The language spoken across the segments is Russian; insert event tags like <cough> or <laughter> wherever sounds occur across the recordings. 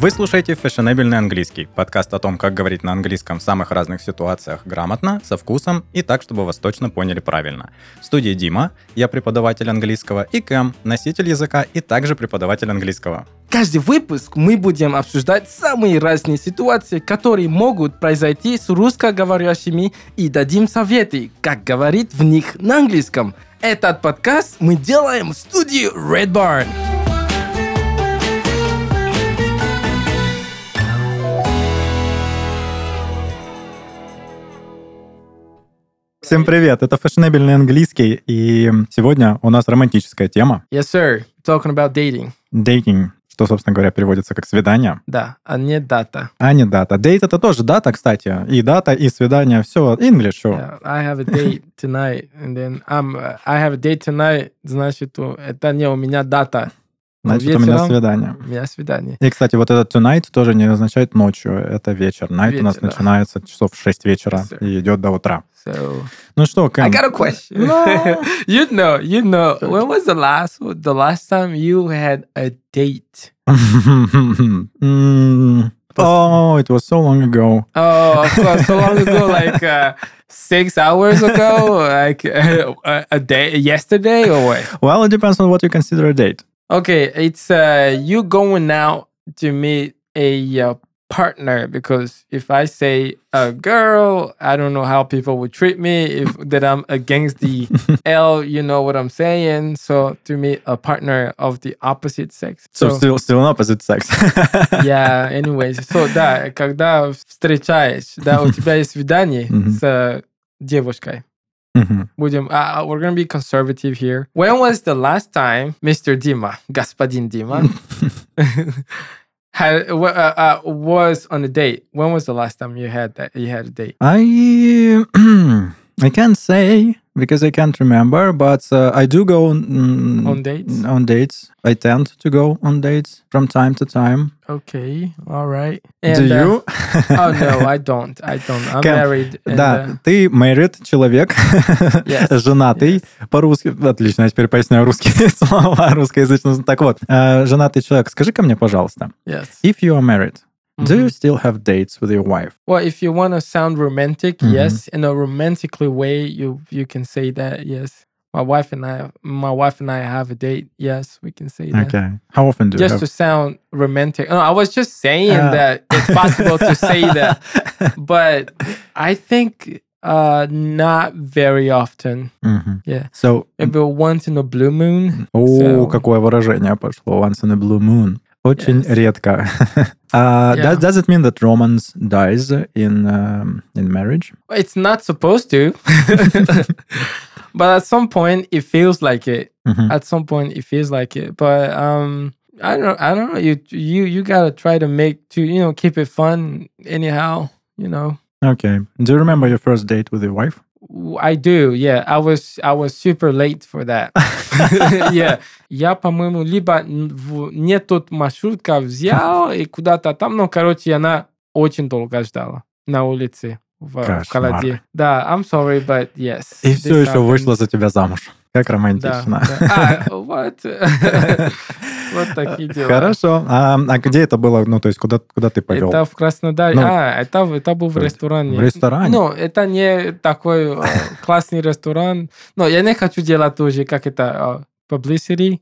Вы слушаете «Фешенебельный английский» – подкаст о том, как говорить на английском в самых разных ситуациях грамотно, со вкусом и так, чтобы вас точно поняли правильно. В студии Дима, я преподаватель английского, и Кэм, носитель языка и также преподаватель английского. Каждый выпуск мы будем обсуждать самые разные ситуации, которые могут произойти с русскоговорящими и дадим советы, как говорить в них на английском. Этот подкаст мы делаем в студии Red Barn. Всем привет, это фешенебельный английский, и сегодня у нас романтическая тема. Yes, sir. Talking about dating. Dating, что, собственно говоря, переводится как свидание, Да, а не дата. а не дата. Дейт это тоже дата, кстати. И дата, и свидание, все, English. Yeah, I have a date tonight, and then I'm, I have a date tonight, значит, это не у меня дата. Значит, у меня вечером свидание. У меня свидание. И, кстати, вот этот tonight тоже не означает ночью, это вечер. Night у нас Вечер, да. начинается часов в 6 вечера Yes, и идет до утра. So, Ну что, Кэм? I got a question. <laughs> No. you know, you know, when was the last, the last time you had a date? <laughs> Mm. Oh, it was so long ago. Oh, of course, so long ago, <laughs> like uh, six hours ago, like a, a day, yesterday, or what? Well, it depends on what you consider a date. Okay, it's uh, you going out to meet a uh, partner because if I say a girl, I don't know how people would treat me if <laughs> that I'm against the <laughs> L, you know what I'm saying. So to meet a partner of the opposite sex. So, still, still an opposite sex. <laughs> yeah, anyways. So да, когда встречаешь, да, у тебя есть свидание Мгм. с э, девушкой. Мгм. Будем, uh, we're gonna be conservative here. When was the last time Mr. Dima, господин Dima, had uh, uh, was on a date? When was the last time you had that you had a date? I <clears throat> I can't say because I can't remember, but uh, I do go mm, On dates? On dates, I tend to go on dates from time to time. Okay, all right. do And, uh, you? oh no, I don't. I don't. I'm Кэм, married. and, Да, uh, ты married человек, Yes, женатый, yes. по-русски, отлично, я теперь поясняю русские слова, русскоязычно. Так вот, э, женатый человек, скажи-ка мне, пожалуйста, yes. if you are married, do Mhm. you still have dates with your wife? Well, if you want to sound romantic, Mhm. yes, in a romantically way, you you can say that. Yes, my wife and I, my wife and I have a date. Yes, we can say that. Okay. How often do you Just have? to sound romantic. No, I was just saying Uh. that it's possible to say that, <laughs> but I think uh not very often. Мгм. Yeah, So, maybe once in a blue moon. о, So- какое выражение пошло. Once in a blue moon. Очень Yes. редко. <laughs> Uh, Yeah. does, does it mean that romance dies in um, in marriage? It's not supposed to, <laughs> but at some point it feels like it. Mhm. at some point it feels like it but um i don't i don't know you you you gotta try to make to you know keep it fun anyhow you know Okay. Do you remember your first date with your wife? I do yeah i was i was super late for that <laughs> <laughs> yeah я по-моему либо в- не тот маршрутка взял и куда-то там ну короче она очень долго ждала на улице в, в Кошмар. холоде да I'm sorry but yes И все еще happened. вышла за тебя замуж. Как да, романтично. да. А, <laughs> вот <laughs> вот такие дела Хорошо. А, а где это было? Ну, то есть, куда, куда ты повел? Это в Краснодаре. Ну, а, это, это был в ресторане. в ресторане? Ну, это не такой э, классный ресторан. Но я не хочу делать тоже, как это, э, publicity.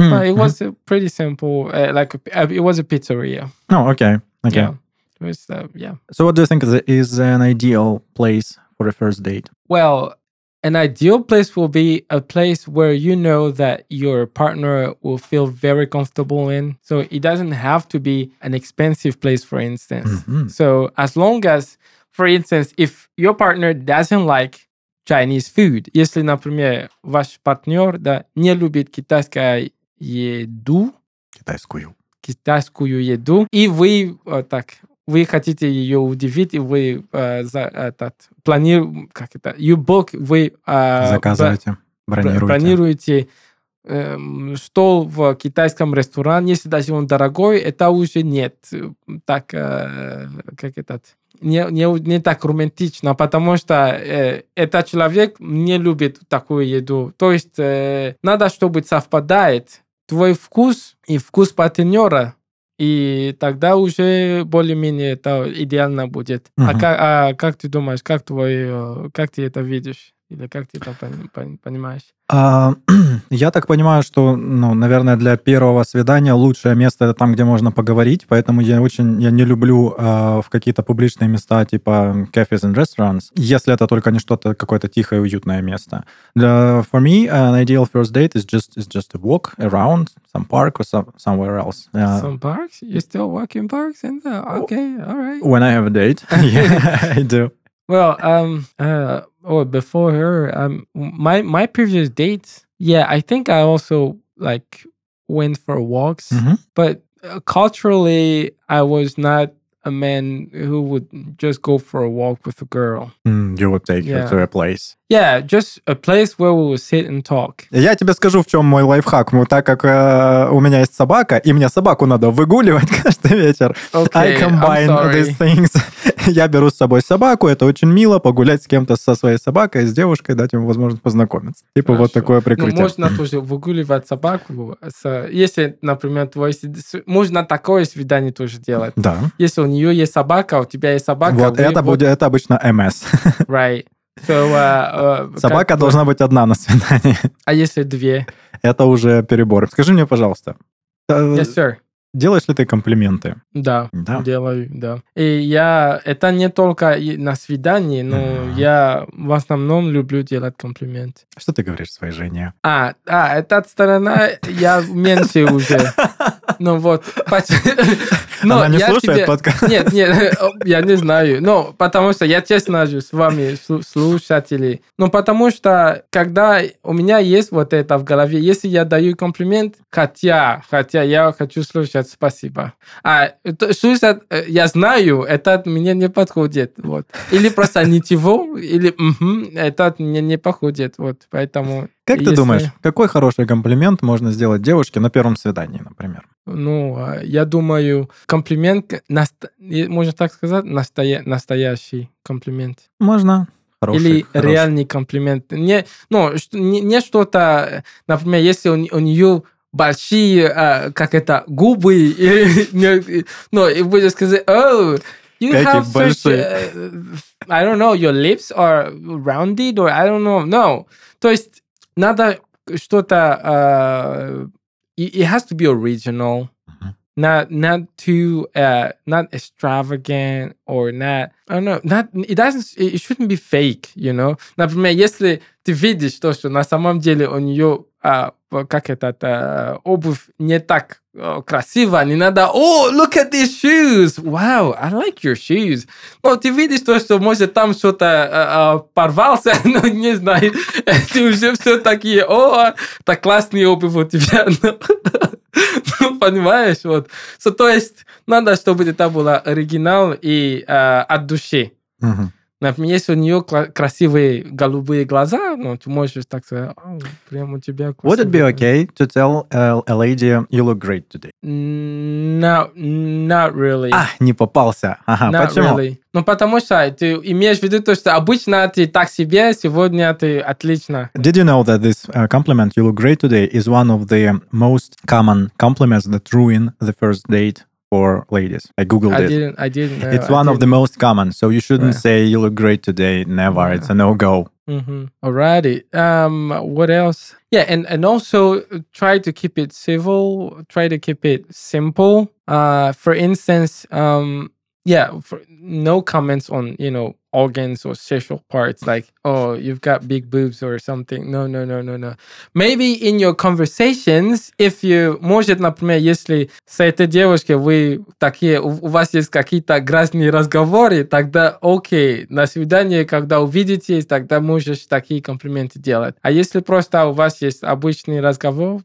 М, But it was pretty simple. uh, like, a, it was a pizzeria. Oh, okay. Okay. Yeah. It was, uh, yeah. So, what do you think is, is an ideal place for a first date? Well, an ideal place will be a place where you know that your partner will feel very comfortable in. So it doesn't have to be an expensive place, for instance. Мгм. So as long as, for instance, if your partner doesn't like Chinese food, если, например, ваш партнер да, не любит китайскую еду, Китайскую. китайскую еду, и вы э, так, вы хотите ее удивить, и вы э, за, этот, планируете, как это, you book, вы э, Заказывайте, бро- бронируйте. бронируете эм, стол в китайском ресторане, если даже он дорогой, это уже нет э, так, э, как этот, не, не, не так романтично, потому что э, этот человек не любит такую еду. То есть э, надо, чтобы совпадает твой вкус и вкус партнера И тогда уже более-менее это идеально будет. А, Мгм. как, а как ты думаешь, как, твой, э, как ты это видишь? Или как ты это пон- пон- понимаешь? А, <clears throat> Я так понимаю, что, ну, наверное, для первого свидания лучшее место это там, где можно поговорить, поэтому я очень, я не люблю а, в какие-то публичные места типа cafes and restaurants, если это только не что-то какое-то тихое, уютное место. Для for me, an ideal first date is just is just a walk around some park or some, somewhere else. Uh, Some parks? You still walk in parks? And, uh, okay, all right. when I have a date, <laughs> yeah, I do. Well, um, uh, oh, before her, um, my my previous dates, yeah, I think I also like went for walks, Mhm. but uh, culturally, I was not a man who would just go for a walk with a girl. Mm, You would take her Yeah. to a place. Yeah, just a place where we would sit and talk. Я тебе скажу, в чем мой лайфхак. Ну, Так как э, у меня есть собака, и мне собаку надо выгуливать <laughs> каждый вечер. I Okay, I'm combine sorry. these things. <laughs> Я беру с собой собаку, это очень мило, погулять с кем-то со своей собакой, с девушкой, дать ему возможность познакомиться. Типа вот Хорошо. такое Ну, прикрытие. можно тоже выгуливать собаку. с- Если, например, твой... Можно такое свидание тоже делать. Да. Если у нее есть собака, у тебя есть собака. Вот вы- это вот- будет, это обычно МС. <laughs> Right. So, uh, uh, Собака как- должна быть одна на свидании. А если две? Это уже перебор. Скажи мне, пожалуйста, э, Yes, sir. Делаешь ли ты комплименты? Да, Да. делаю, да. И я... Это не только на свидании, но Мгм. я в основном люблю делать комплименты. Что ты говоришь своей жене? А, а, эта сторона я меньше уже. <laughs> Ну вот. <laughs> Но Она не я слушает тебе- подкаст? <laughs> Нет, нет, я не знаю. Ну, потому что я честно же с вами, слу- слушатели. Ну, потому что, когда у меня есть вот это в голове, если я даю комплимент, хотя, хотя я хочу слушать спасибо. А слушать, э, я знаю, это мне не подходит. Вот. Или просто ничего, или «Мгм», это мне не подходит. Вот, поэтому... Как ты если- думаешь, какой хороший комплимент можно сделать девушке на первом свидании, например? Ну, а, я думаю, комплимент, и, можно так сказать, настоя- настоящий комплимент. Можно. Хороший, Или хороший. реальный комплимент. Не, ну, не, не что-то, э, например, если у, у нее большие, а, как это, губы, <laughs> ну, и будет сказать, oh, you have such, э, I don't know, your lips are rounded, or I don't know, no. То есть надо что-то, а, it, has to be original, mm-hmm. not not too uh, not extravagant or not. I don't know. Not it doesn't. It shouldn't be fake. You know. Например, primjer, ты видишь то что на самом деле djelu on uh, как это а, обувь не так а, красиво не надо oh look at these shoes wow I like your shoes но ты видишь то что может там что-то а, а, порвался <laughs> ну не знаю ты уже все такие о так классные обувь у тебя <laughs> ну, ну, понимаешь, вот. So, то есть надо, чтобы это было оригинал и э, от души. Мгм. Например, если у нее красивые голубые глаза, ну, ты можешь так сказать, «О, прям у тебя Would it be красивые okay to tell a, a lady you look great today? No, not really. А, не попался. Ага, Not почему? really. Ну, потому что ты имеешь в виду то, что обычно ты так себе, сегодня ты отлично. Did you know that this uh, compliment, you look great today, is one of the most common compliments that ruin the first date for ladies? I googled it. I it. didn't, I didn't know. It's I one of the most common, so you shouldn't Yeah. say you look great today. Never, it's a no go. Mm-hmm. Alrighty. Um, what else? Yeah, and and also try to keep it civil. Try to keep it simple. Uh, for instance, um, yeah, no comments on you know organs or sexual parts like oh you've got big boobs or something. No, no, no, no, no. Maybe in your conversations, if you может, например, если с этой девушкой вы такие у, у вас есть какие-то грязные разговоры, тогда окей, на свидание, когда увидитесь, тогда можешь такие комплименты делать. А если просто у вас есть обычный разговор,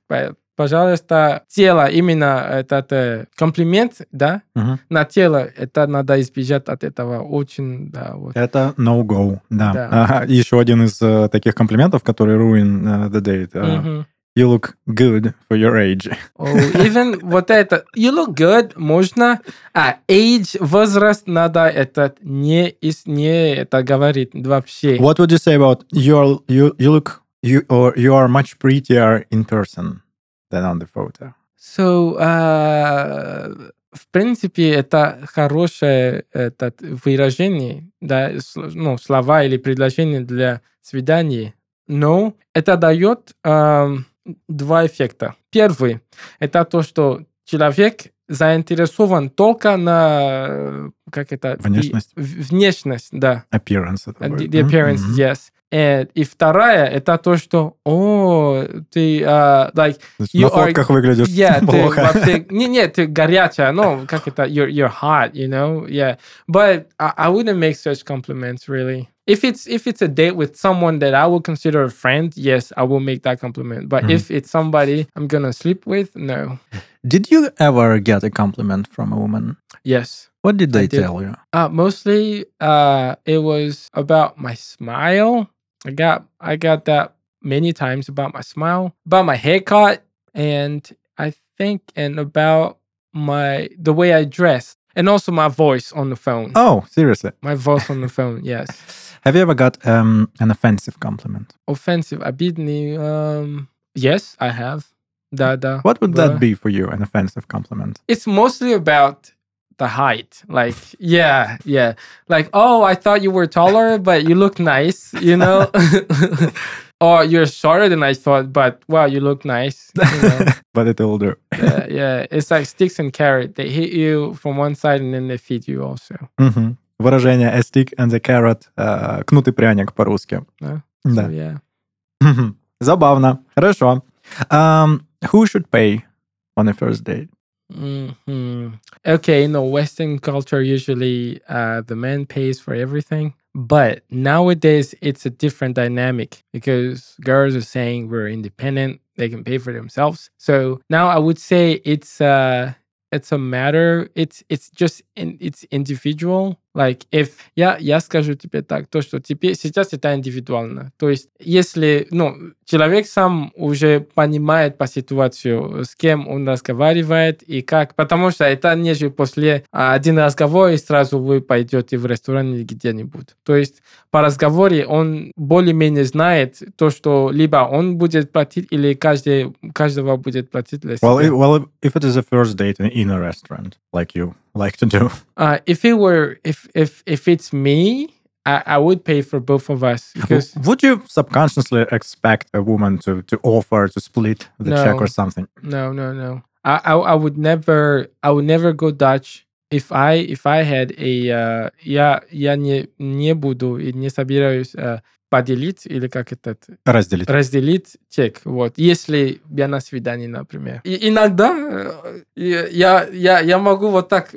пожалуйста, тело, именно этот э, комплимент, да, Мгм. на тело, это надо избежать от этого очень, да, вот. Это no go, да. Да. Ага, еще один из э, таких комплиментов, который ruin э, the date. э, Мгм. You look good for your age. Oh, even <laughs> вот это, you look good, можно, а age, возраст, надо это не, из, не это говорить вообще. What would you say about your you you look you or you are much prettier in person than on the photo? So, uh, в принципе, это хорошее это, выражение, да, ну, слова или предложения для свидания. Но это дает э, два эффекта. Первый – это то, что человек заинтересован только на как это внешность, внешность, да. Appearance. Это the, the appearance, mm-hmm. yes. And, и вторая это то, что о, ты uh, like you на фотках are, выглядишь yeah, <laughs> плохо. Ты, ты, не, не, ты горячая, ну, как это, you're, you're hot, you know, yeah. But I, I wouldn't make such compliments, really. If it's if it's a date with someone that I would consider a friend, yes, I will make that compliment. But mm-hmm. if it's somebody I'm gonna sleep with, no. Did you ever get a compliment from a woman? Yes. What did they tell you? Uh, mostly, uh, it was about my smile I got I got that many times about my smile, about my haircut, and I think and about my the way I dress and also my voice on the phone. Oh, seriously. My voice on the <laughs> phone, yes. Have you ever got um, an offensive compliment? Offensive. I beat. Um, yes, I have. Da, da, what would that be for you, an offensive compliment? It's mostly about the height. Like, yeah, yeah. Like, oh, I thought you were taller, but you look nice, you know? <laughs> or you're shorter than I thought, but wow, you look nice. You know? <laughs> but it will do. yeah, yeah. It's like sticks and carrot. They hit you from one side and then they feed you also. Mm-hmm. Выражение a stick and a carrot, uh, кнут и пряник по-русски. Yeah. Да. So, yeah. Забавно. Хорошо. Um, who should pay on a first date? Mm-hmm. Okay, the Western culture, usually uh, the man pays for everything. But nowadays, it's a different dynamic because girls are saying we're independent, they can pay for themselves. So now I would say it's uh, it's a matter. It's it's just in, it's individual. Like if я я скажу тебе так, то что теперь сейчас это индивидуально. То есть если ну человек сам уже понимает по ситуацию, с кем он разговаривает и как, потому что это не же после один разговор и сразу вы пойдете в ресторан или где-нибудь. То есть по разговоре он более-менее знает то, что либо он будет платить или каждый каждого будет платить. Well, well, if it is a first date in a restaurant, like you like to do? Uh, if it were, if if if it's me, I, I would pay for both of us. Because would you subconsciously expect a woman to to offer to split the no, check or something? No, no, no. I, I I would never I would never go Dutch if I if I had a uh, я я не не буду и не собираюсь uh, поделить или как это? Разделить. Разделить чек. Вот. Если я на свидании, например. И иногда я, я, я могу вот так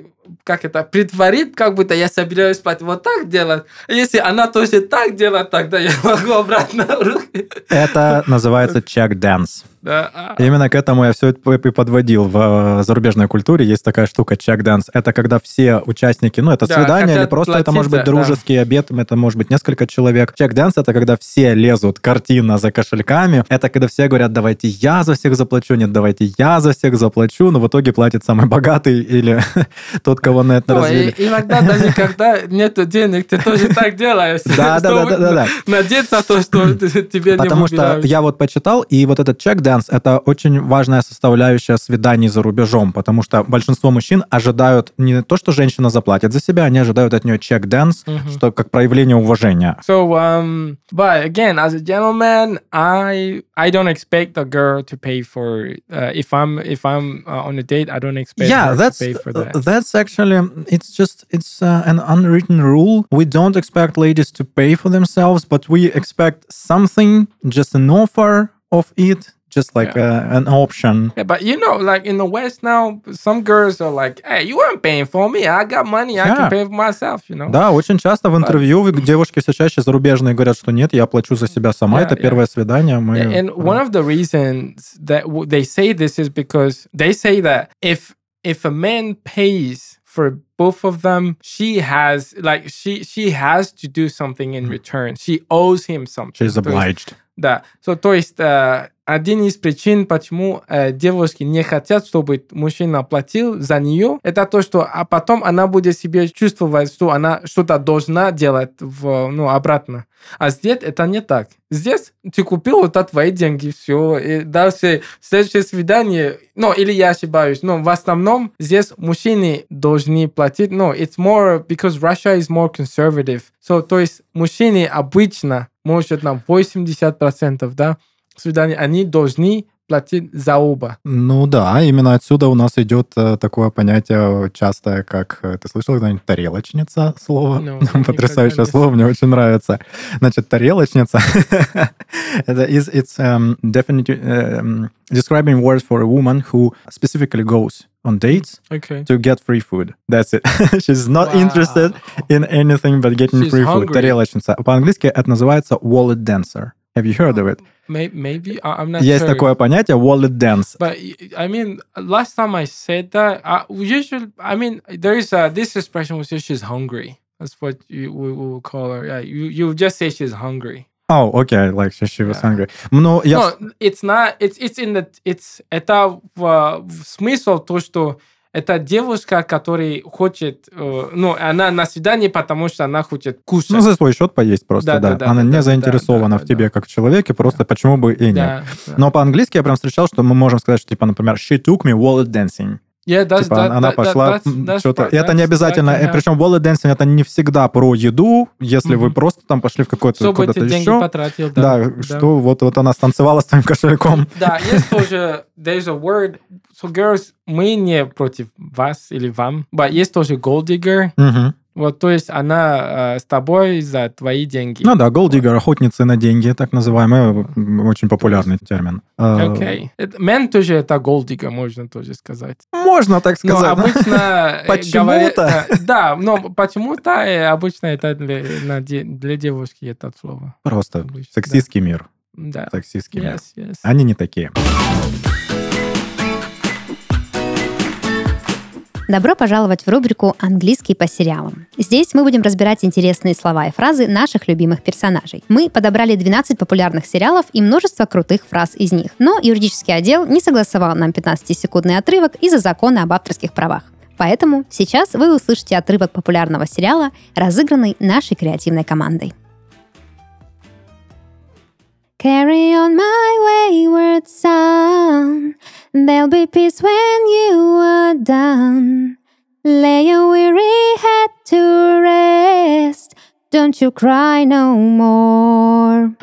как это, притворить, как будто я собираюсь спать вот так делать. Если она тоже так делает, тогда я <laughs> могу обратно <laughs> руки. Это называется чек dance. Да. Именно к этому я все это и подводил. В э, зарубежной культуре есть такая штука чек dance. Это когда все участники, ну, это да, свидание или просто платиться, это может быть дружеский да. обед, это может быть несколько человек. Чек dance это когда все лезут картина за кошельками. Это когда все говорят, давайте я за всех заплачу, нет, давайте я за всех заплачу, но в итоге платит самый богатый или <laughs> тот, кого на это развели. Иногда даже когда нет денег, ты тоже так делаешь. Да, да, да, да, да. Надеяться то, что <clears throat> тебе не Потому что я вот почитал, и вот этот чек dance это очень важная составляющая свиданий за рубежом, потому что большинство мужчин ожидают не то, что женщина заплатит за себя, они ожидают от нее чек dance, что как проявление уважения. So, um, but again, as a gentleman, I I don't expect a girl to pay for uh, if I'm if I'm uh, on a date, I don't expect yeah, that's, to pay for that. That's actually it's just it's uh, an unwritten rule. We don't expect ladies to pay for themselves, but we expect something, just an offer of it just like yeah. a, an option. Yeah, but you know, like in the West now, some girls are like, "Hey, you weren't paying for me. I got money. I yeah. can pay for myself." You know. Да, очень часто в интервью but, девушки все чаще зарубежные говорят, что нет, я плачу за себя сама. Yeah, Это yeah. первое свидание. Мы. And one of the reasons that they say this is because they say that if if a man pays for both of them, she has like she she has to do something in return. She owes him something. She's obliged. Да. So, то есть, uh, один из причин, почему э, девушки не хотят, чтобы мужчина платил за нее, это то, что а потом она будет себе чувствовать, что она что-то должна делать в, ну, обратно. А здесь это не так. Здесь ты купил, это твои деньги, все. И дальше следующее свидание, ну, или я ошибаюсь, но в основном здесь мужчины должны платить, но it's more, because Russia is more conservative. So, то есть мужчины обычно, может, нам 80%, да, свидания, они должны платить за оба. Ну да, именно отсюда у нас идет э, такое понятие частое, как э, ты слышал когда-нибудь тарелочница слово? Ну, <laughs> Потрясающее слово, мне очень нравится. Значит, тарелочница <laughs> это is it's um, definitely um, describing words for a woman who specifically goes on dates Okay. to get free food. That's it. <laughs> She's not Wow. interested in anything but getting She's free food. hungry. Тарелочница. По-английски это называется wallet dancer. Have you heard of it? May- Maybe, I- I'm not Есть sure. такое понятие wallet dance. But I mean, last time I said that, I, usually, I mean, there is a, this expression which says she's hungry. That's what you, we, we will call her. Yeah, you, you just say she's hungry. Oh, okay, like she, she was Yeah. hungry. Ну, я... No, it's not. It's it's in the it's это в, в смысл то, что это девушка, которая хочет, э, ну, она на свидании, потому что она хочет кушать. Ну, за свой счет поесть просто, Да, да. да, да, Она да, не да, заинтересована да, в тебе да. как в человеке, просто почему бы и нет. да, да. Но по-английски я прям встречал, что мы можем сказать, что, типа, например, she took me wallet dancing. Yeah, that's, типа, that, она that- пошла что-то... это не обязательно... that э, Причем wallet dancing это не всегда про еду, если вы Мгм. просто там пошли в какой-то Чтобы куда-то ты еще. потратил, Да, да. что вот, вот она станцевала с твоим кошельком. <laughs> Да, есть тоже, there's a word, so girls, мы не против вас или вам, but есть тоже gold digger, Мгм. Вот, то есть она э, с тобой за твои деньги. Ну да, digger, охотницы на деньги, так называемый, м, очень популярный термин. Э, Окей. Это- Мен тоже это digger, можно тоже сказать. Можно так Но сказать. да? обычно... э, <laughs> Почему-то. э, Да, но почему-то э, обычно это для, для девушки это слово. Просто сексистский мир. Да. Сексистский мир. Они не такие. Добро пожаловать в рубрику «Английский по сериалам». Здесь мы будем разбирать интересные слова и фразы наших любимых персонажей. Мы подобрали 12 популярных сериалов и множество крутых фраз из них. Но юридический отдел не согласовал нам 15-секундный отрывок из-за закона об авторских правах. Поэтому сейчас вы услышите отрывок популярного сериала, разыгранный нашей креативной командой. Carry on my wayward son. There'll be peace when you are done. Lay your weary head to rest. Don't you cry no more.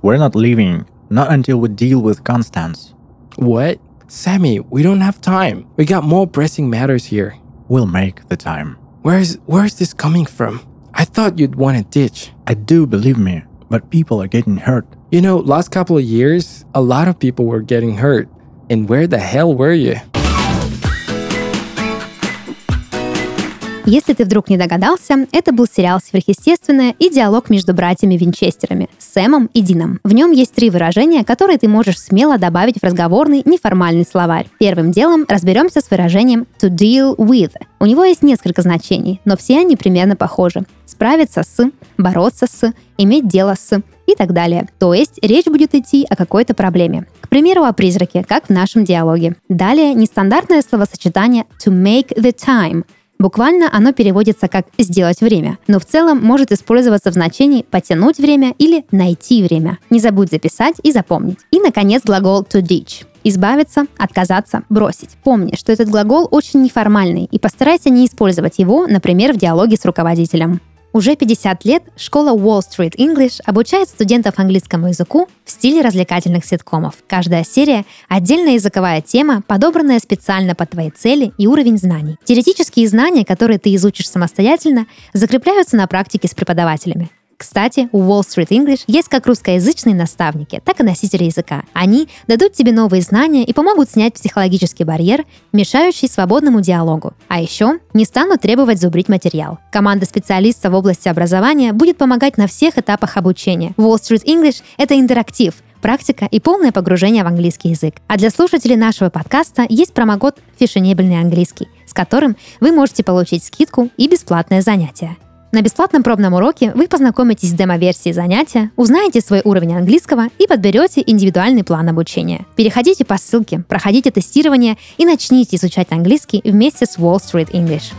We're not leaving, not until we deal with Constance. What? Sammy, we don't have time. We got more pressing matters here. We'll make the time. Where's where's this coming from? I thought you'd want to ditch. I do believe me, but people are getting hurt. You know, last couple of years, a lot of people were getting hurt. And where the hell were you? Если ты вдруг не догадался, это был сериал «Сверхъестественное» и диалог между братьями Винчестерами – Сэмом и Дином. В нем есть три выражения, которые ты можешь смело добавить в разговорный неформальный словарь. Первым делом разберемся с выражением «to deal with». У него есть несколько значений, но все они примерно похожи. Справиться с, бороться с, иметь дело с и так далее. То есть речь будет идти о какой-то проблеме. К примеру, о призраке, как в нашем диалоге. Далее нестандартное словосочетание «to make the time», Буквально оно переводится как «сделать время», но в целом может использоваться в значении «потянуть время» или «найти время». Не забудь записать и запомнить. И, наконец, глагол «to ditch». Избавиться, отказаться, бросить. Помни, что этот глагол очень неформальный, и постарайся не использовать его, например, в диалоге с руководителем. Уже 50 лет школа Wall Street English обучает студентов английскому языку в стиле развлекательных ситкомов. Каждая серия – отдельная языковая тема, подобранная специально под твои цели и уровень знаний. Теоретические знания, которые ты изучишь самостоятельно, закрепляются на практике с преподавателями. Кстати, у Wall Street English есть как русскоязычные наставники, так и носители языка. Они дадут тебе новые знания и помогут снять психологический барьер, мешающий свободному диалогу. А еще не станут требовать зубрить материал. Команда специалистов в области образования будет помогать на всех этапах обучения. Wall Street English — это интерактив, практика и полное погружение в английский язык. А для слушателей нашего подкаста есть промокод «Фешенебельный английский». с которым вы можете получить скидку и бесплатное занятие. На бесплатном пробном уроке вы познакомитесь с демо-версией занятия, узнаете свой уровень английского и подберете индивидуальный план обучения. Переходите по ссылке, проходите тестирование и начните изучать английский вместе с Wall Street English.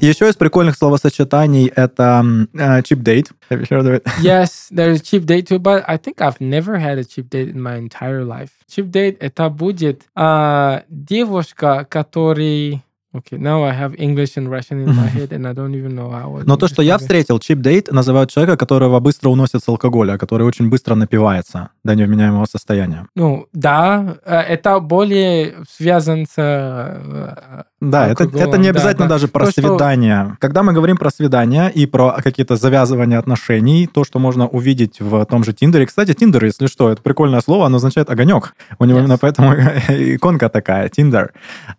Еще из прикольных словосочетаний это э, cheap date. Have you heard of it? <laughs> Yes, there's cheap date too, but I think I've never had a cheap date in my entire life. Cheap date это будет а, девушка, который Okay, now I have English and Russian in my <laughs> head, and I don't even know how. Но то, что я встретил, cheap date называют человека, которого быстро уносят с алкоголя, который очень быстро напивается до невменяемого состояния. Ну, да, э, это более связан с... Да, это, это не да, обязательно да. даже про То, что- свидание. Когда мы говорим про свидания и про какие-то завязывания отношений, то, что можно увидеть в том же Тиндере. Кстати, Тиндер, если что, это прикольное слово, оно означает огонек. У него Yes. именно поэтому <laughs> иконка такая, Тиндер.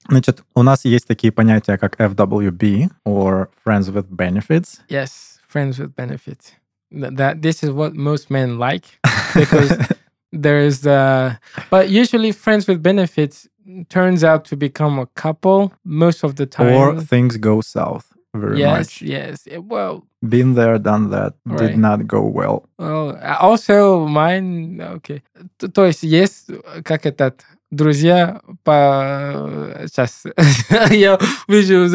Значит, у нас есть такие понятия, как FWB, or Friends with Benefits. Yes, friends with benefits. Th- That this is what most men like because <laughs> there is the. But usually, friends with benefits turns out to become a couple most of the time. Or things go south very yes, much. yes. Eh, Well, Been there, done that, did Right. not go well. well, also mine. Okay. Т- То есть есть э, как этот друзья по сейчас <laughs> я вижу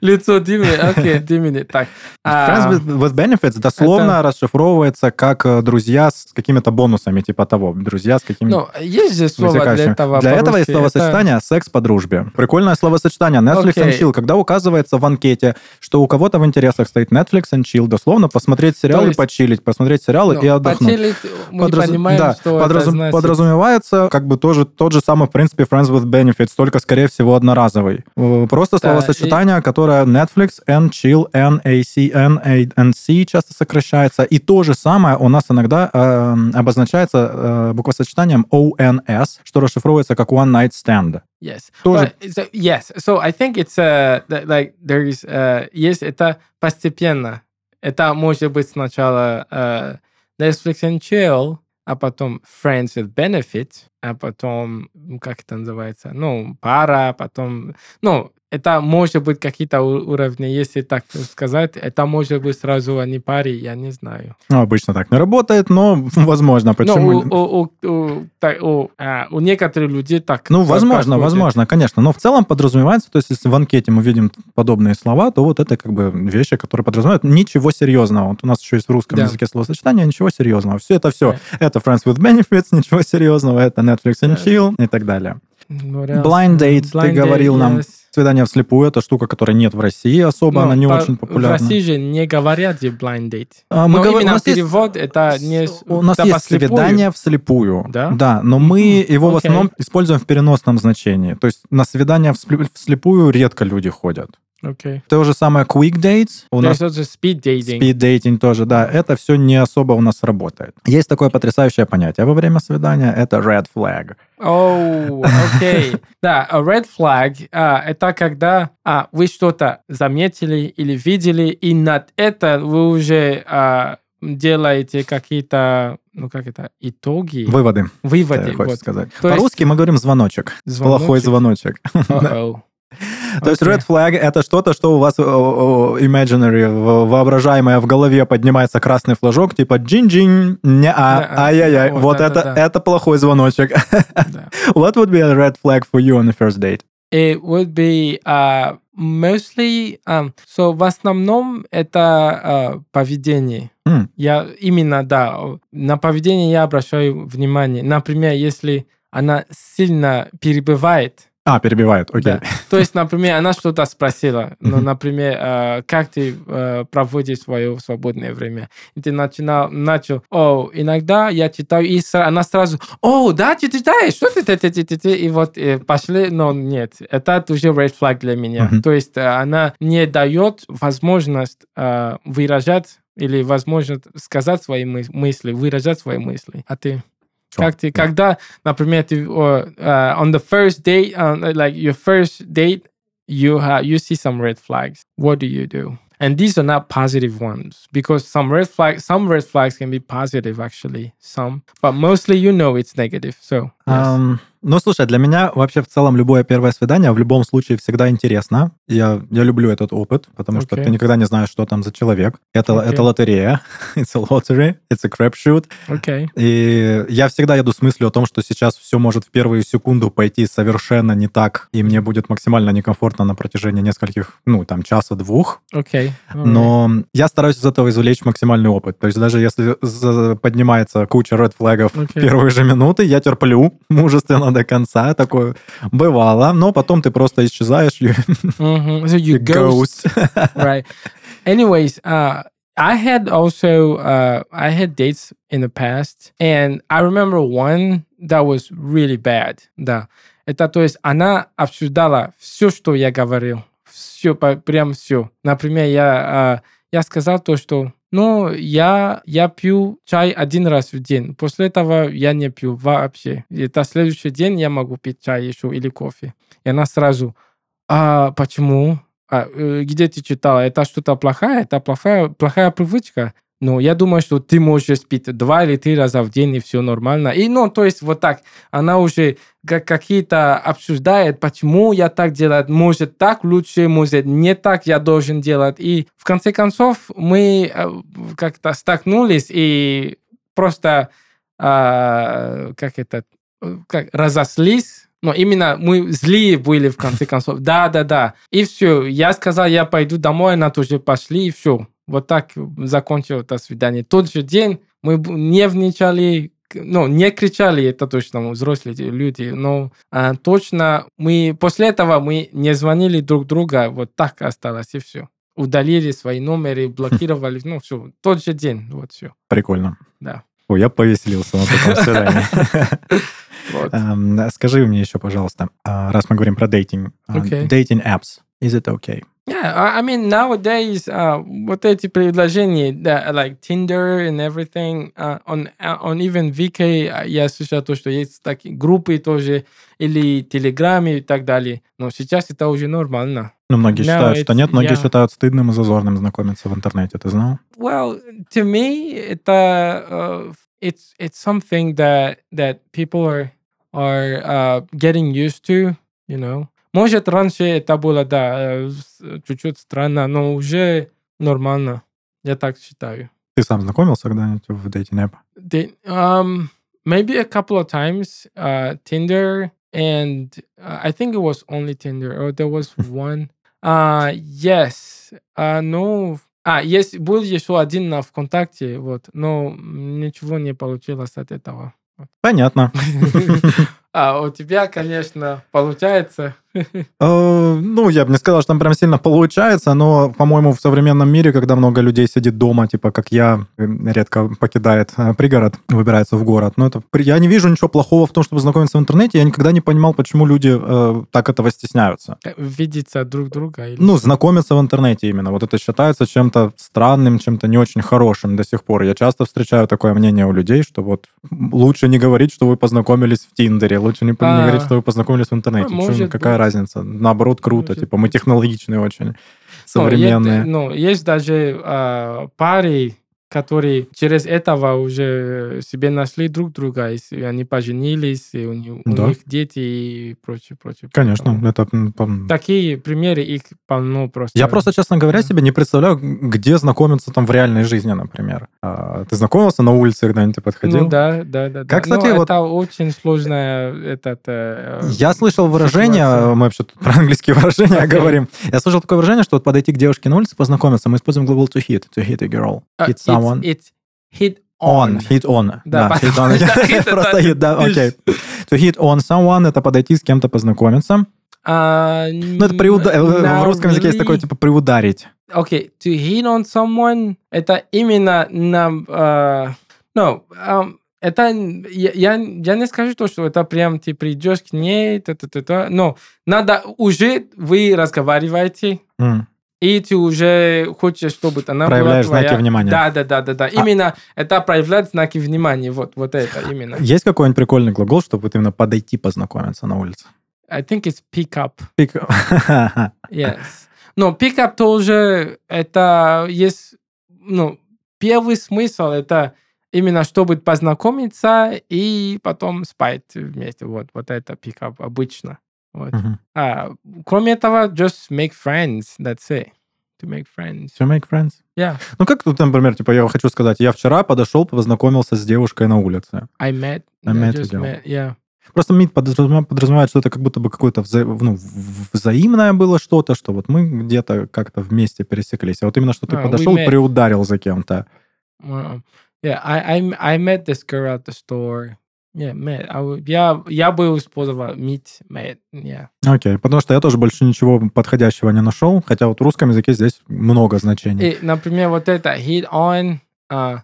лицо Димы. Окей, Димы, так. Friends А, with, with benefits дословно расшифровывается как э, друзья с какими-то бонусами, типа того. Друзья с какими-то Ну, есть же слово для этого. Для этого есть словосочетание «секс по дружбе». Прикольное словосочетание. Netflix and Окей. chill. Когда указывается в анкете, что у кого-то в интересах стоит Netflix and chill, дословно посмотреть сериалы, есть- почилить, посмотреть сериалы Ну, и отдохнуть. почилить, мы Подразу- понимаем, да, что подразу- это значит. подразумевается как бы тоже тот же самый, в принципе, Friends with Benefits, только, скорее всего, одноразовый. Э, Просто Да, словосочетание, которое Netflix and chill, N-A-C, N-A-N-C часто сокращается. И то же самое у нас иногда э, обозначается э, буквосочетанием ONS, что расшифровывается как One Night Stand. Yes. Тоже- But, so, yes. So I think it's uh, like there is uh, есть это постепенно. Это может быть сначала uh, Netflix and chill, а потом Friends with Benefits, а потом как это называется? Ну пара, потом ну это может быть какие-то уровни, если так сказать, это может быть сразу они паре, я не знаю. Ну, обычно так не работает, но <laughs> возможно. Почему? Ну, у, у, у, у, так, у, а, у некоторых людей так. Ну, возможно, происходит. возможно, конечно. Но в целом подразумевается, то есть если в анкете мы видим подобные слова, то вот это как бы вещи, которые подразумевают ничего серьезного. Вот у нас еще есть в русском Да. языке словосочетание ничего серьезного. Все это все. Да. Это Friends with Benefits, <laughs> ничего серьезного, это Netflix and Да. chill и так далее. Else? Blind date, ты говорил date, нам. yes. Свидание вслепую это штука, которой нет в России особо, Ну, она не по- очень В популярна. России же не говорят blind date. А, мы но у именно нас есть- перевод это не... У нас есть послепую. свидание вслепую. Да? Да, но мы Мгм, его в окей. основном используем в переносном значении. То есть на свидание всле- вслепую редко люди ходят. Окей. То же самое quick dates. У нас also speed dating. speed dating тоже, да. Это все не особо у нас работает. Есть такое потрясающее понятие во время свидания. Это red flag. О, окей. <laughs> Да, a red flag а, это когда а, вы что-то заметили или видели, и над это вы уже а, делаете какие-то, ну как это, итоги, Выводы, выводы. хочешь вот. сказать. То есть- По-русски мы говорим звоночек. Звоночек? Плохой звоночек. <laughs> Uh-oh. <laughs> То есть red flag это что-то, что у вас о, о, imaginary, воображаемое в голове поднимается красный флажок, типа джин-джин, не а, ай-яй-яй. вот, это, это плохой звоночек. <laughs> What would be a red flag for you on the first date? It would be uh, mostly, um, so в основном это uh, поведение. М. Я именно, да, на поведение я обращаю внимание. Например, если она сильно перебивает, А, перебивает, окей. да. То есть, например, она что-то спросила, ну, например, э, как ты э, проводишь свое свободное время? И ты начинал, начал, о, иногда я читаю, и она сразу, о, да, ты читаешь, что ты, ты, ты, ты, ты, ты?» и вот э, пошли, но нет, это уже red flag для меня. То есть, э, она не дает возможность выражать или возможность сказать свои мыс- мысли, выражать свои мысли. А ты? Чё? Как ты, когда, например, ты о, э, on the first date, uh, like your first date, you have you see some red flags. What do you do? And these are not positive ones because some red flags, some red flags can be positive actually, some, but mostly you know it's negative. So yes. Ам, ну, слушай, для меня вообще в целом любое первое свидание в любом случае всегда интересно. Я, я люблю этот опыт, потому что Окей. ты никогда не знаешь, что там за человек. Это, Окей. это лотерея. <laughs> It's a lottery. It's a crapshoot. okay, И я всегда еду с мыслью о том, что сейчас все может в первую секунду пойти совершенно не так, и мне будет максимально некомфортно на протяжении нескольких, ну, там, часа-двух. okay. right. Но я стараюсь из этого извлечь максимальный опыт. То есть даже если поднимается куча red флагов в Окей. первые же минуты, я терплю <laughs> мужественно <laughs> до конца. Такое бывало. Но потом ты просто исчезаешь. you Mhm. So you <laughs> ghost. <laughs> right. Anyways, uh, I had also uh, I had dates in the past, and I remember one that was really bad. Да, это то есть она обсуждала все, что я говорил, все прям все. Например, я а, я сказал то, что ну, я, я пью чай один раз в день. После этого я не пью вообще. Это следующий день я могу пить чай еще или кофе. И она сразу, а почему? А, э, где ты читала? Это что-то плохая? Это плохая, плохая привычка? Ну, я думаю, что ты можешь пить два или три раза в день, и все нормально. И, ну, то есть вот так. Она уже как какие-то обсуждает, почему я так делаю. Может, так лучше, может, не так я должен делать. И в конце концов мы э, как-то столкнулись и просто, а, как это, э, как, разослись. Но именно мы злые были в конце концов. Да, да, да. И все. Я сказал, я пойду домой, она тоже пошли, и все. Вот так закончил это свидание. Тот же день мы не вничали, ну, не кричали, это точно, взрослые люди, но а, точно мы после этого мы не звонили друг друга, вот так осталось, и все. Удалили свои номеры, <laughs> блокировали, ну, все. Тот же день, вот все. Прикольно. Да. Ой, я повеселился на таком <laughs> свидании. <laughs> Эм, Скажи мне еще, пожалуйста, а, раз мы говорим про дейтинг. а. Dating apps. Is it okay? Yeah, I mean nowadays, uh, вот эти предложения, да, like Tinder and everything, uh, on uh, on even VK, uh, я слышал то, что есть такие группы тоже или Телеграме и так далее. Но сейчас это уже нормально. Ну, многие No, считают, что нет, многие yeah. считают стыдным и зазорным знакомиться в интернете. Ты знал? Well, to me, это uh, it's it's something that that people are are uh, getting used to, you know. Может, раньше это было, да, э, чуть-чуть странно, но уже нормально. Я так считаю. Ты сам знакомился когда-нибудь в dating app? They, um, maybe a couple of times, uh, Tinder, and uh, I think it was only Tinder, or there was one. Uh, yes, uh, ну, а, есть, был еще один на ВКонтакте, вот, но ничего не получилось от этого. Понятно. <laughs> А у тебя, конечно, получается. Э, Ну, я бы не сказал, что там прям сильно получается, но, по-моему, в современном мире, когда много людей сидит дома, типа как я, э, редко покидает э, пригород, выбирается в город, но это... при- Я не вижу ничего плохого в том, чтобы знакомиться в интернете. Я никогда не понимал, почему люди э, так этого стесняются. Видеться друг друга. Или... Ну, знакомиться в интернете именно. Вот это считается чем-то странным, чем-то не очень хорошим до сих пор. Я часто встречаю такое мнение у людей, что вот лучше не говорить, что вы познакомились в Тиндере, лучше не, не А. говорить, что вы познакомились в интернете. А, Чё, может какая разница? Наоборот, круто. Типа мы технологичные очень, Ну, современные. есть, ну, есть даже а, пары, которые через этого уже себе нашли друг друга, и они поженились, и у, них- у Да. них дети и прочее, прочее. Конечно, Поэтому это... пом- Такие примеры, их полно просто. Я просто, честно говоря, себе не представляю, где знакомиться там в реальной жизни, например. А, ты знакомился на улице, когда-нибудь ты подходил? Ну да, да, да. Как, да. Но кстати, вот- это очень сложное этот... э, Я слышал выражение, ситуация. мы вообще тут про английские выражения Окей. говорим. Я слышал такое выражение, что вот подойти к девушке на улице, познакомиться, мы используем глагол to hit, to hit a girl. а, Hit someone. It's, hit On, on. hit on. Да, Да, hit on. <laughs> Просто hit, да, окей. To hit on someone — это подойти с кем-то познакомиться. А, Ну, это приуда- э, в русском языке есть такое, типа, приударить. Okay, to hit on someone, это именно на... э, no, um, это... Я, я, я не скажу то, что это прям ты придешь к ней, та -та -та -та, но надо уже вы разговариваете. И ты уже хочешь, чтобы она Проявляешь была твоя. знаки внимания. Да, да, да, да, да. Именно это проявлять знаки внимания. Вот, вот это именно. Есть какой-нибудь прикольный глагол, чтобы вот именно подойти познакомиться на улице? I think it's pick up. Пик- <laughs> Yes. Но пикап тоже, это есть, ну, первый смысл, это именно чтобы познакомиться и потом спать вместе. Вот, вот это пикап обычно. Вот. Мгм. А, кроме этого, just make friends, that's it. To make friends. To make friends. Yeah, Ну, как тут, например, типа, я хочу сказать, я вчера подошел, познакомился с девушкой на улице. I met. I I met just you. met, yeah. Просто meet подразумевает, что это как будто бы какое-то вза- ну, взаимное было что-то, что вот мы где-то как-то вместе пересеклись. А вот именно, что ты А, we подошел, met. приударил за кем-то. Well, yeah, I, I I met this girl at the store. Met. I, would- я, я бы использовал meet, met. Yeah. Окей, потому что я тоже больше ничего подходящего не нашел, хотя вот в русском языке здесь много значений. И, например, вот это hit on, а,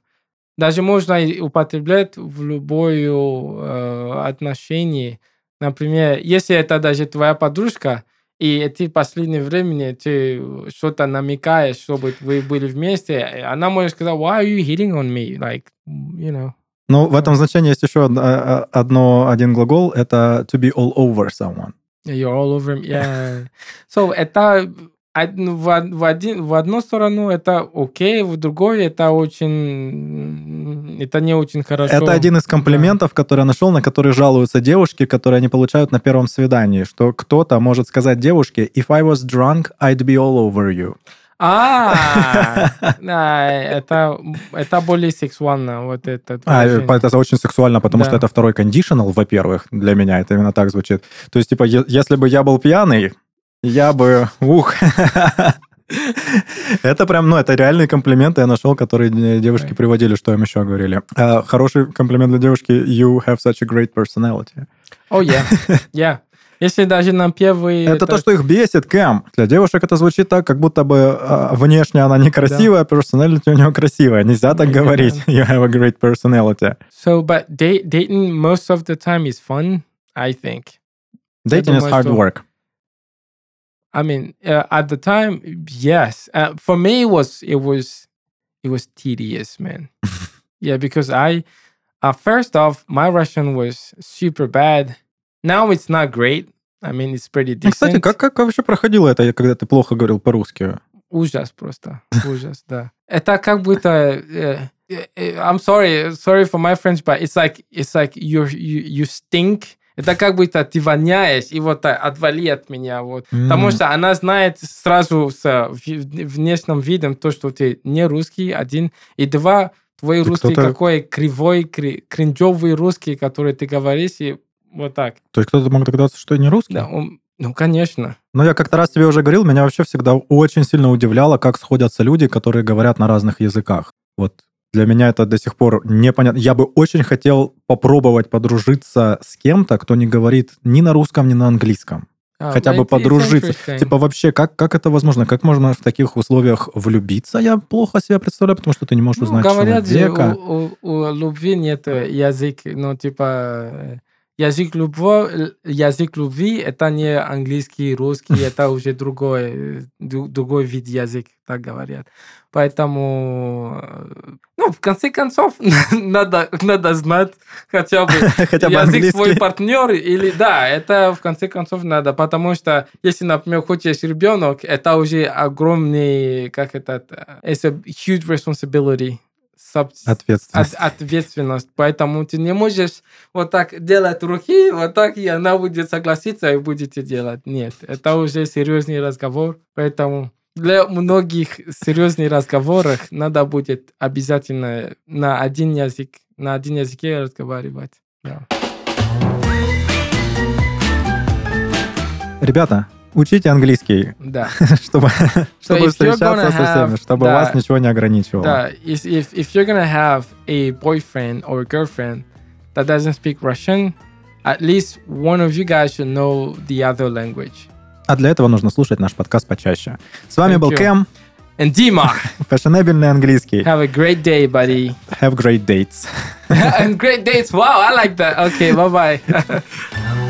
даже можно употреблять в любое э, отношении. Например, если это даже твоя подружка, и ты в последнее время ты что-то намекаешь, чтобы вы были вместе, она может сказать, why are you hitting on me? Like, you know. Ну, в этом значении есть еще од- а- а- одно, один глагол, это to be all over someone. You're all over me. Yeah. So это од- в, в, один, в одну сторону это окей, в другой это очень... Это не очень хорошо. Это один из комплиментов, который я нашел, на который жалуются девушки, которые они получают на первом свидании, что кто-то может сказать девушке, if I was drunk, I'd be all over you. А, <laughs> да, это, это более сексуально, вот это. А, выражение. это очень сексуально, потому что это второй кондишнл, во-первых, для меня это именно так звучит. То есть, типа, если бы я был пьяный, я бы... Ух! <laughs> Это прям, ну, это реальные комплименты я нашел, которые э, девушки приводили, что им еще говорили. А, Хороший комплимент для девушки, you have such a great personality. О, yeah, <laughs> yeah. Если даже на первый... Это то, что их бесит, Кэм. Для девушек это звучит так, как будто бы а, внешне она некрасивая, а personality у нее красивая. Нельзя так Yeah. говорить. You have a great personality. So, but date, dating most of the time is fun, I think. Dating is hard work. I mean, uh, at the time, yes. Uh, for me, it was it was it was tedious, man. yeah, because I, uh, first off, my Russian was super bad. Now it's not great. I mean, it's pretty Ну, decent. Кстати, как, как вообще проходило это, когда ты плохо говорил по-русски? Ужас просто. Ужас, да. Это как будто... э, э, э, I'm sorry, sorry for my French, but it's like, it's like you, you, you stink. Это как будто ты воняешь, и вот отвали от меня. Вот. Потому М. что она знает сразу с внешним видом то, что ты не русский, один, и два, твой Ты русский какой кривой, кри- кринжовый русский, который ты говоришь, и вот так. То есть кто-то мог догадаться, что я не русский? Да, он- ну, конечно. Но я как-то раз тебе уже говорил, меня вообще всегда очень сильно удивляло, как сходятся люди, которые говорят на разных языках. Вот для меня это до сих пор непонятно. Я бы очень хотел попробовать подружиться с кем-то, кто не говорит ни на русском, ни на английском. А, Хотя бы подружиться. Типа вообще, как, как это возможно? Как можно в таких условиях влюбиться? Я плохо себе представляю, потому что ты не можешь Ну, узнать говорят человека. у, у- у любви нет язык, ну, типа, э, язык, любви, язык любви – это не английский, русский, <laughs> это уже другой, э, другой вид язык, так говорят. Поэтому, э, ну, в конце концов, <laughs> надо, надо знать хотя бы <laughs> Хотя бы язык свой партнер или да, это в конце концов надо, потому что если, например, хочешь ребенок, это уже огромный, как это, э, it's a huge responsibility, Соб- Ответственность. от- ответственность, поэтому ты не можешь вот так делать руки, вот так, и она будет согласиться и будете делать. Нет, это уже серьезный разговор, поэтому для многих серьезных разговоров надо будет обязательно на один язык, на один языке разговаривать. Да. Ребята, учите английский, Да. чтобы, чтобы встречаться со всеми, чтобы да. вас ничего не ограничивало. Да, if, if, if you're gonna have a boyfriend or a girlfriend that doesn't speak Russian, at least one of you guys should know the other language. А для этого нужно слушать наш подкаст почаще. С вами Thank был you. Кэм, And Dima, фashionabельный английский. have a great day, buddy. Have great dates. and great dates. Wow, I like that. Okay, bye bye.